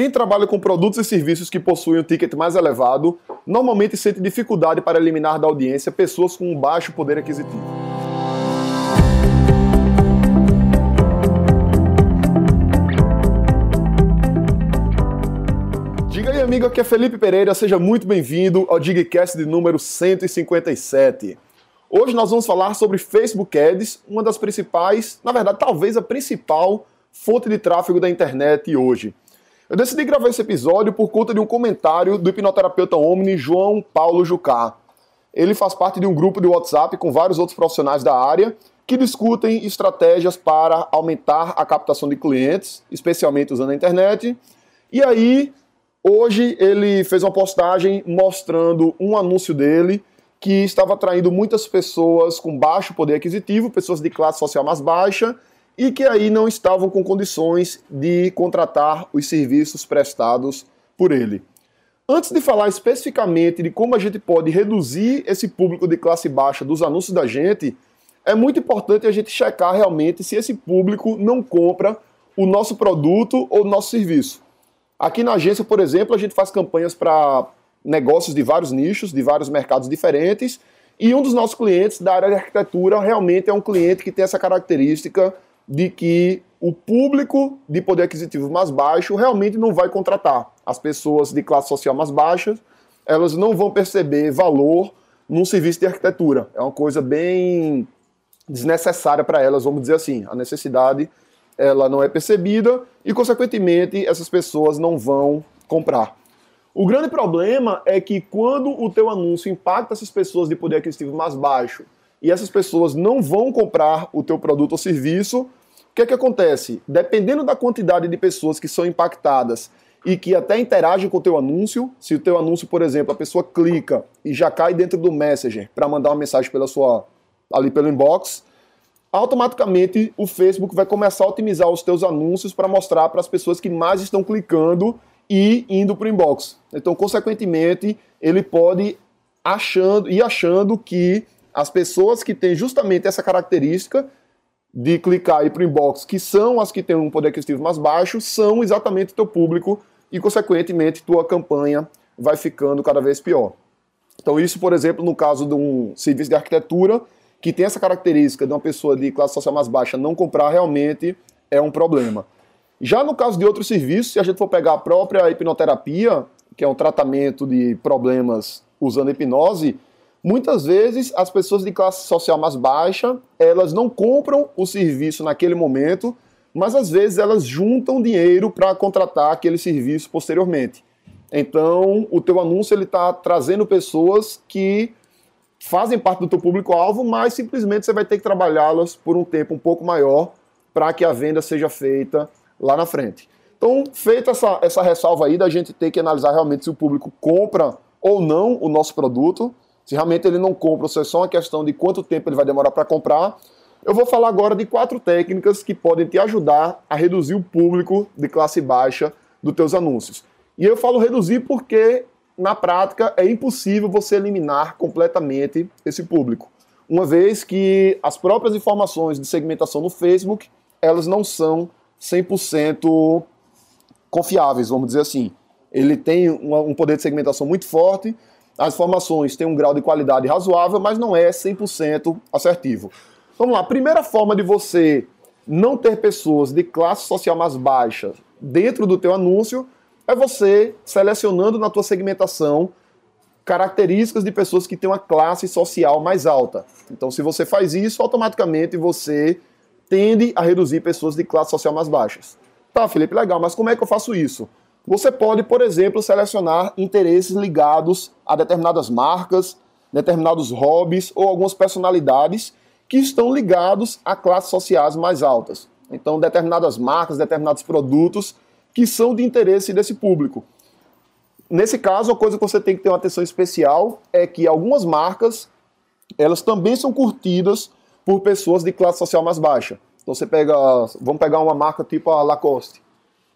Quem trabalha com produtos e serviços que possuem um ticket mais elevado normalmente sente dificuldade para eliminar da audiência pessoas com um baixo poder aquisitivo. Diga aí, amigo, aqui é Felipe Pereira, seja muito bem-vindo ao Digcast de número 157. Hoje nós vamos falar sobre Facebook Ads, uma das principais, na verdade, talvez a principal fonte de tráfego da internet hoje. Eu decidi gravar esse episódio por conta de um comentário do hipnoterapeuta Omni João Paulo Jucá. Ele faz parte de um grupo de WhatsApp com vários outros profissionais da área que discutem estratégias para aumentar a captação de clientes, especialmente usando a internet. E aí, hoje ele fez uma postagem mostrando um anúncio dele que estava atraindo muitas pessoas com baixo poder aquisitivo, pessoas de classe social mais baixa, e que aí não estavam com condições de contratar os serviços prestados por ele. Antes de falar especificamente de como a gente pode reduzir esse público de classe baixa dos anúncios da gente, é muito importante a gente checar realmente se esse público não compra o nosso produto ou o nosso serviço. Aqui na agência, por exemplo, a gente faz campanhas para negócios de vários nichos, de vários mercados diferentes, e um dos nossos clientes da área de arquitetura realmente é um cliente que tem essa característica de que o público de poder aquisitivo mais baixo realmente não vai contratar. As pessoas de classe social mais baixa, elas não vão perceber valor num serviço de arquitetura. É uma coisa bem desnecessária para elas, vamos dizer assim. A necessidade ela não é percebida e, consequentemente, essas pessoas não vão comprar. O grande problema é que quando o teu anúncio impacta essas pessoas de poder aquisitivo mais baixo e essas pessoas não vão comprar o teu produto ou serviço, que é que acontece? Dependendo da quantidade de pessoas que são impactadas e que até interagem com o teu anúncio, se o teu anúncio, por exemplo, a pessoa clica e já cai dentro do Messenger para mandar uma mensagem pela sua ali pelo inbox, automaticamente o Facebook vai começar a otimizar os teus anúncios para mostrar para as pessoas que mais estão clicando e indo para o inbox. Então, consequentemente, ele pode achando e achando que as pessoas que têm justamente essa característica de clicar aí para o inbox, que são as que têm um poder aquisitivo mais baixo, são exatamente o teu público e, consequentemente, tua campanha vai ficando cada vez pior. Então, isso, por exemplo, no caso de um serviço de arquitetura, que tem essa característica de uma pessoa de classe social mais baixa não comprar, realmente é um problema. Já no caso de outros serviços, se a gente for pegar a própria hipnoterapia, que é um tratamento de problemas usando hipnose, Muitas vezes as pessoas de classe social mais baixa, elas não compram o serviço naquele momento, mas às vezes elas juntam dinheiro para contratar aquele serviço posteriormente. Então, o teu anúncio ele está trazendo pessoas que fazem parte do teu público-alvo, mas simplesmente você vai ter que trabalhá-las por um tempo um pouco maior para que a venda seja feita lá na frente. Então, feita essa, essa ressalva aí da gente ter que analisar realmente se o público compra ou não o nosso produto, se realmente ele não compra, ou se é só uma questão de quanto tempo ele vai demorar para comprar, eu vou falar agora de quatro técnicas que podem te ajudar a reduzir o público de classe baixa dos teus anúncios. E eu falo reduzir porque, na prática, é impossível você eliminar completamente esse público. Uma vez que as próprias informações de segmentação no Facebook, elas não são 100% confiáveis, vamos dizer assim. Ele tem um poder de segmentação muito forte, as informações têm um grau de qualidade razoável, mas não é 100% assertivo. Vamos lá, primeira forma de você não ter pessoas de classe social mais baixa dentro do teu anúncio é você selecionando na tua segmentação características de pessoas que têm uma classe social mais alta. Então, se você faz isso, automaticamente você tende a reduzir pessoas de classe social mais baixas. Tá, Felipe, legal, mas como é que eu faço isso? Você pode, por exemplo, selecionar interesses ligados a determinadas marcas, determinados hobbies ou algumas personalidades que estão ligados a classes sociais mais altas. Então, determinadas marcas, determinados produtos que são de interesse desse público. Nesse caso, a coisa que você tem que ter uma atenção especial é que algumas marcas, elas também são curtidas por pessoas de classe social mais baixa. Então você pega, vamos pegar uma marca tipo a Lacoste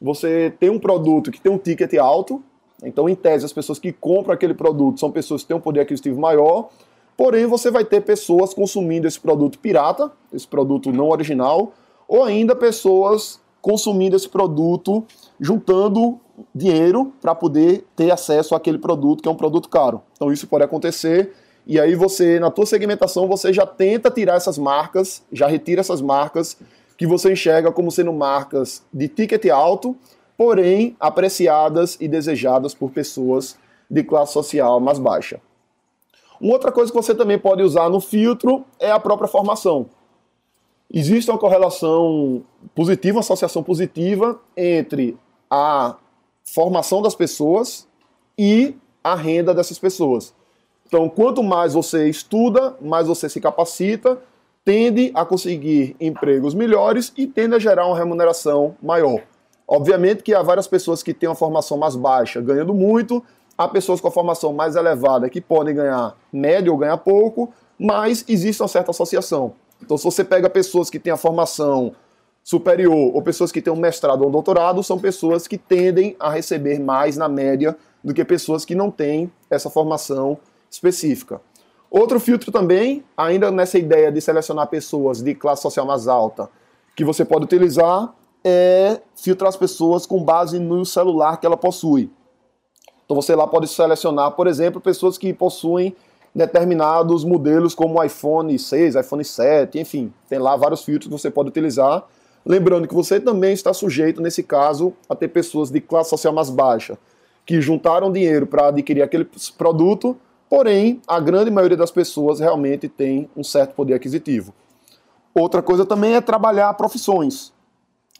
você tem um produto que tem um ticket alto, então, em tese, as pessoas que compram aquele produto são pessoas que têm um poder aquisitivo maior, porém, você vai ter pessoas consumindo esse produto pirata, esse produto não original, ou ainda pessoas consumindo esse produto juntando dinheiro para poder ter acesso àquele produto que é um produto caro. Então isso pode acontecer e aí você, na tua segmentação, você já tenta tirar essas marcas, já retira essas marcas que você enxerga como sendo marcas de ticket alto, porém apreciadas e desejadas por pessoas de classe social mais baixa. Uma outra coisa que você também pode usar no filtro é a própria formação. Existe uma correlação positiva, uma associação positiva entre a formação das pessoas e a renda dessas pessoas. Então, quanto mais você estuda, mais você se capacita, tende a conseguir empregos melhores e tende a gerar uma remuneração maior. Obviamente que há várias pessoas que têm uma formação mais baixa ganhando muito, há pessoas com a formação mais elevada que podem ganhar médio ou ganhar pouco, mas existe uma certa associação. Então, se você pega pessoas que têm a formação superior ou pessoas que têm um mestrado ou um doutorado, são pessoas que tendem a receber mais na média do que pessoas que não têm essa formação específica. Outro filtro também, ainda nessa ideia de selecionar pessoas de classe social mais alta, que você pode utilizar é filtrar as pessoas com base no celular que ela possui. Então você lá pode selecionar, por exemplo, pessoas que possuem determinados modelos como iPhone 6, iPhone 7, enfim, tem lá vários filtros que você pode utilizar. Lembrando que você também está sujeito, nesse caso, a ter pessoas de classe social mais baixa que juntaram dinheiro para adquirir aquele produto Porém, a grande maioria das pessoas realmente tem um certo poder aquisitivo. Outra coisa também é trabalhar profissões.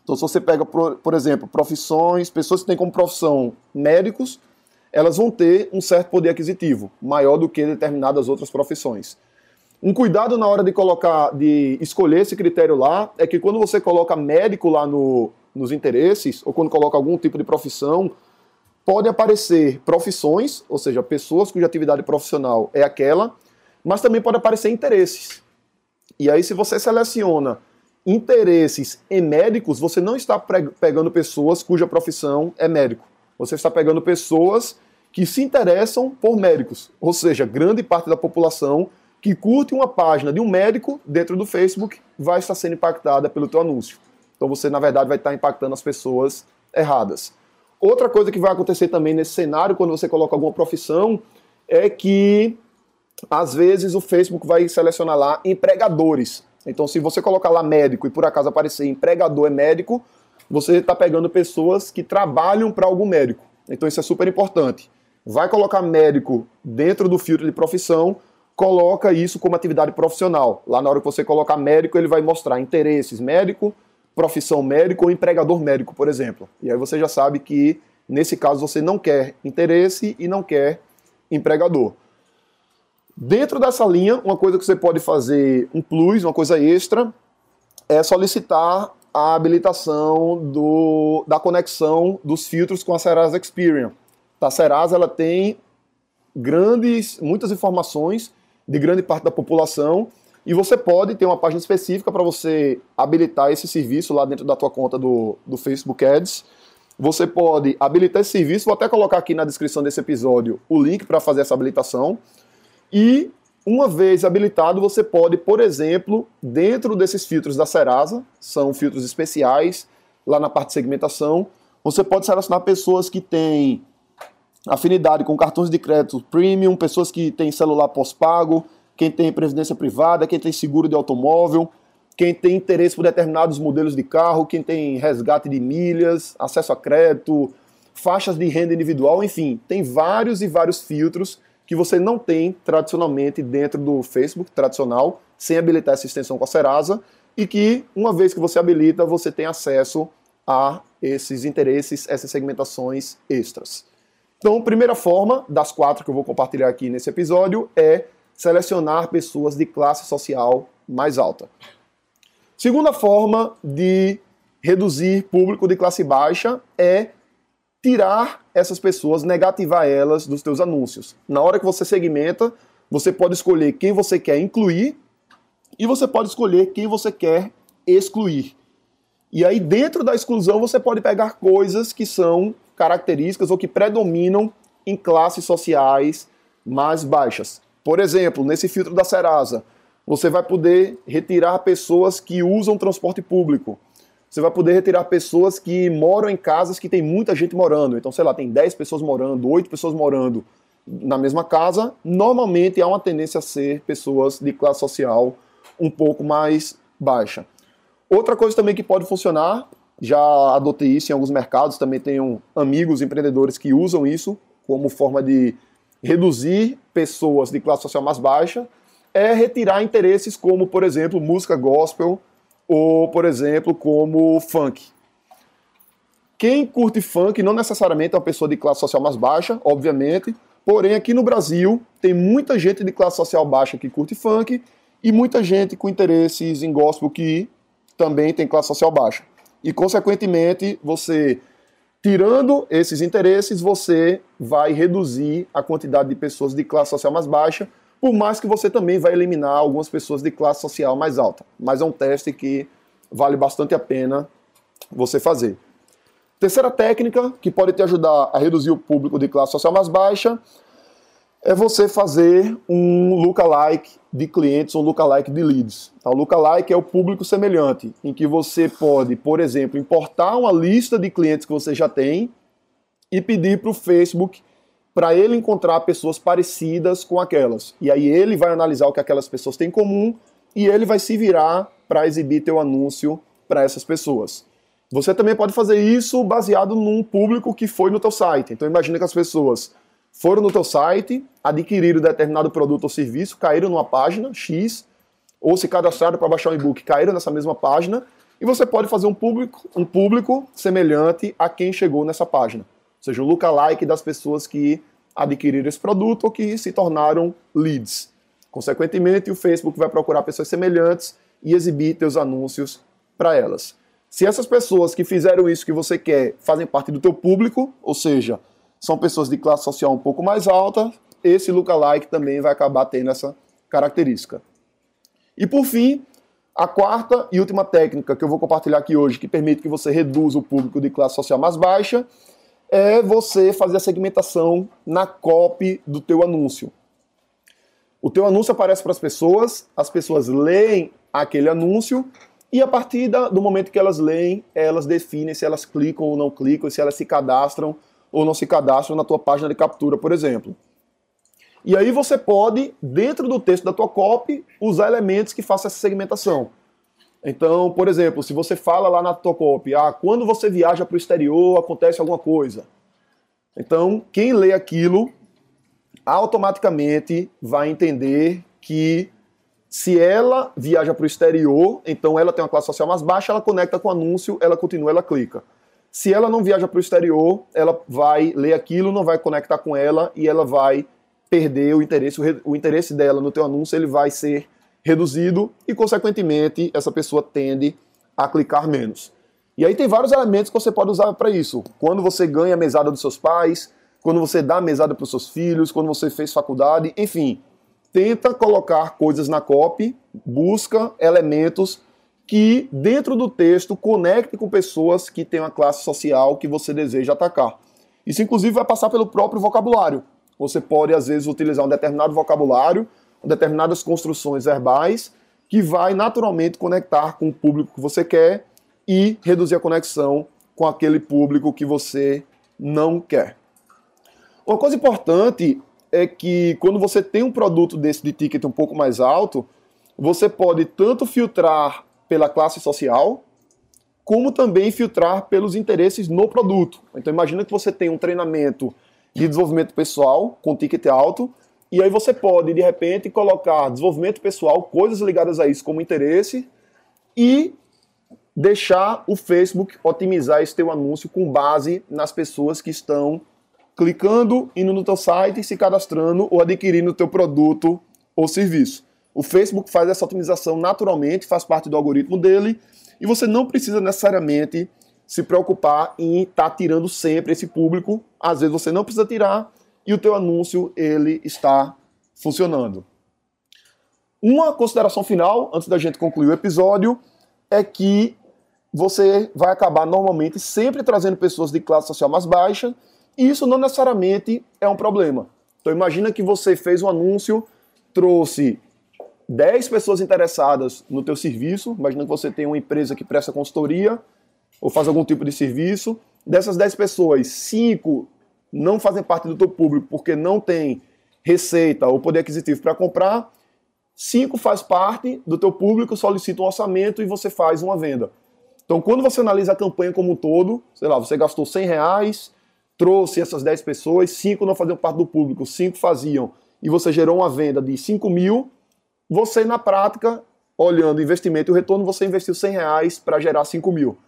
Então, se você pega, por exemplo, profissões, pessoas que têm como profissão médicos, elas vão ter um certo poder aquisitivo, maior do que determinadas outras profissões. Um cuidado na hora de colocar, de escolher esse critério lá, é que quando você coloca médico lá no, nos interesses, ou quando coloca algum tipo de profissão, podem aparecer profissões, ou seja, pessoas cuja atividade profissional é aquela, mas também pode aparecer interesses. E aí, se você seleciona interesses em médicos, você não está pegando pessoas cuja profissão é médico. Você está pegando pessoas que se interessam por médicos, ou seja, grande parte da população que curte uma página de um médico dentro do Facebook vai estar sendo impactada pelo teu anúncio. Então você, na verdade, vai estar impactando as pessoas erradas. Outra coisa que vai acontecer também nesse cenário, quando você coloca alguma profissão, é que às vezes o Facebook vai selecionar lá empregadores. Então, se você colocar lá médico e por acaso aparecer empregador é médico, você está pegando pessoas que trabalham para algum médico. Então, isso é super importante. Vai colocar médico dentro do filtro de profissão, coloca isso como atividade profissional. Lá na hora que você colocar médico, ele vai mostrar interesses médico, profissão médico ou empregador médico, por exemplo. E aí você já sabe que, nesse caso, você não quer interesse e não quer empregador. Dentro dessa linha, uma coisa que você pode fazer, um plus, uma coisa extra, é solicitar a habilitação do, da conexão dos filtros com a Serasa Experian. A Serasa ela tem grandes, muitas informações de grande parte da população e você pode ter uma página específica para você habilitar esse serviço lá dentro da tua conta do, do Facebook Ads. Você pode habilitar esse serviço, vou até colocar aqui na descrição desse episódio o link para fazer essa habilitação. E uma vez habilitado, você pode, por exemplo, dentro desses filtros da Serasa, são filtros especiais, lá na parte de segmentação, você pode selecionar pessoas que têm afinidade com cartões de crédito premium, pessoas que têm celular pós-pago, quem tem previdência privada, quem tem seguro de automóvel, quem tem interesse por determinados modelos de carro, quem tem resgate de milhas, acesso a crédito, faixas de renda individual, enfim, tem vários e vários filtros que você não tem tradicionalmente dentro do Facebook tradicional, sem habilitar essa extensão com a Serasa, e que, uma vez que você habilita, você tem acesso a esses interesses, essas segmentações extras. Então, primeira forma, das quatro que eu vou compartilhar aqui nesse episódio, é selecionar pessoas de classe social mais alta. Segunda forma de reduzir público de classe baixa é tirar essas pessoas, negativar elas dos teus anúncios. Na hora que você segmenta, você pode escolher quem você quer incluir e você pode escolher quem você quer excluir. E aí, dentro da exclusão, você pode pegar coisas que são características ou que predominam em classes sociais mais baixas. Por exemplo, nesse filtro da Serasa, você vai poder retirar pessoas que usam transporte público. você vai poder retirar pessoas que moram em casas que tem muita gente morando. Então, sei lá, tem 10 pessoas morando, 8 pessoas morando na mesma casa. Normalmente há uma tendência a ser pessoas de classe social um pouco mais baixa. Outra coisa também que pode funcionar, já adotei isso em alguns mercados, também tenho amigos empreendedores que usam isso como forma de reduzir pessoas de classe social mais baixa, é retirar interesses como, por exemplo, música gospel, ou, por exemplo, como funk. Quem curte funk não necessariamente é uma pessoa de classe social mais baixa, obviamente, porém aqui no Brasil tem muita gente de classe social baixa que curte funk e muita gente com interesses em gospel que também tem classe social baixa. E, consequentemente, você tirando esses interesses, você vai reduzir a quantidade de pessoas de classe social mais baixa por mais que você também vai eliminar algumas pessoas de classe social mais alta. Mas é um teste que vale bastante a pena você fazer. Terceira técnica que pode te ajudar a reduzir o público de classe social mais baixa é você fazer um lookalike de clientes ou lookalike de leads. Tá? O lookalike é o público semelhante, em que você pode, por exemplo, importar uma lista de clientes que você já tem e pedir para o Facebook para ele encontrar pessoas parecidas com aquelas. E aí ele vai analisar o que aquelas pessoas têm em comum e ele vai se virar para exibir teu anúncio para essas pessoas. Você também pode fazer isso baseado num público que foi no teu site. Então imagina que as pessoas foram no teu site, adquiriram determinado produto ou serviço, caíram numa página X, ou se cadastraram para baixar um e-book, caíram nessa mesma página, e você pode fazer um público, um público semelhante a quem chegou nessa página ou seja, o lookalike das pessoas que adquiriram esse produto ou que se tornaram leads. Consequentemente, o Facebook vai procurar pessoas semelhantes e exibir teus anúncios para elas. Se essas pessoas que fizeram isso que você quer fazem parte do teu público, ou seja, são pessoas de classe social um pouco mais alta, esse lookalike também vai acabar tendo essa característica. E por fim, a quarta e última técnica que eu vou compartilhar aqui hoje, que permite que você reduza o público de classe social mais baixa, é você fazer a segmentação na copy do teu anúncio. O teu anúncio aparece para as pessoas, as pessoas leem aquele anúncio e a partir do momento que elas leem, elas definem se elas clicam ou não clicam, se elas se cadastram ou não se cadastram na tua página de captura, por exemplo. E aí você pode, dentro do texto da tua copy, usar elementos que façam essa segmentação. Então, por exemplo, se você fala lá na tua copy, ah, quando você viaja para o exterior acontece alguma coisa. Então, quem lê aquilo automaticamente vai entender que se ela viaja para o exterior, então ela tem uma classe social mais baixa, ela conecta com o anúncio, ela continua, ela clica. Se ela não viaja para o exterior, ela vai ler aquilo, não vai conectar com ela e ela vai perder o interesse, o interesse dela no teu anúncio, ele vai ser reduzido e, consequentemente, essa pessoa tende a clicar menos. E aí tem vários elementos que você pode usar para isso. Quando você ganha a mesada dos seus pais, quando você dá a mesada para os seus filhos, quando você fez faculdade, enfim, tenta colocar coisas na copy, busca elementos que dentro do texto conecte com pessoas que têm uma classe social que você deseja atacar. Isso inclusive vai passar pelo próprio vocabulário. Você pode às vezes utilizar um determinado vocabulário determinadas construções verbais que vai naturalmente conectar com o público que você quer e reduzir a conexão com aquele público que você não quer. Uma coisa importante é que quando você tem um produto desse de ticket um pouco mais alto, você pode tanto filtrar pela classe social, como também filtrar pelos interesses no produto. Então imagina que você tem um treinamento de desenvolvimento pessoal com ticket alto, e aí você pode, de repente, colocar desenvolvimento pessoal, coisas ligadas a isso como interesse, e deixar o Facebook otimizar esse teu anúncio com base nas pessoas que estão clicando, indo no teu site, se cadastrando ou adquirindo o teu produto ou serviço. O Facebook faz essa otimização naturalmente, faz parte do algoritmo dele, e você não precisa necessariamente se preocupar em estar tá tirando sempre esse público. Às vezes você não precisa tirar, e o teu anúncio ele está funcionando. Uma consideração final, antes da gente concluir o episódio, é que você vai acabar normalmente sempre trazendo pessoas de classe social mais baixa, e isso não necessariamente é um problema. Então imagina que você fez um anúncio, trouxe 10 pessoas interessadas no teu serviço, imagina que você tem uma empresa que presta consultoria, ou faz algum tipo de serviço. Dessas 10 pessoas, 5 não fazem parte do teu público porque não tem receita ou poder aquisitivo para comprar. 5 faz parte do teu público, solicita um orçamento e você faz uma venda. Então, quando você analisa a campanha como um todo, sei lá, você gastou 100 reais, trouxe essas 10 pessoas, 5 não faziam parte do público, 5 faziam, e você gerou uma venda de 5 mil, você na prática, olhando investimento e o retorno, você investiu 100 reais para gerar 5 mil.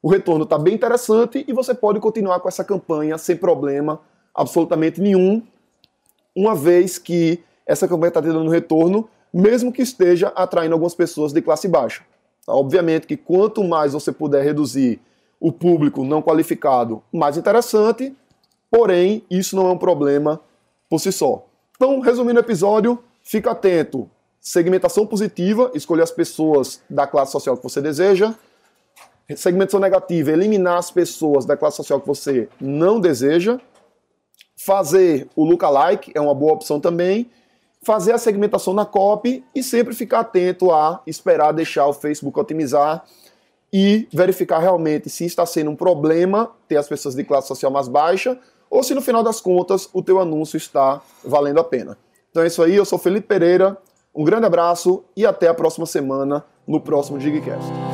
O retorno está bem interessante e você pode continuar com essa campanha sem problema absolutamente nenhum, uma vez que essa campanha está te dando retorno, mesmo que esteja atraindo algumas pessoas de classe baixa. Tá? Obviamente que quanto mais você puder reduzir o público não qualificado, mais interessante, porém, isso não é um problema por si só. Então, resumindo o episódio, fica atento. Segmentação positiva, escolher as pessoas da classe social que você deseja. Segmentação negativa, eliminar as pessoas da classe social que você não deseja. Fazer o lookalike é uma boa opção também fazer a segmentação na copy e sempre ficar atento a esperar deixar o Facebook otimizar e verificar realmente se está sendo um problema ter as pessoas de classe social mais baixa ou se no final das contas o teu anúncio está valendo a pena. Então é isso aí, eu sou Felipe Pereira, um grande abraço e até a próxima semana no próximo Gigcast.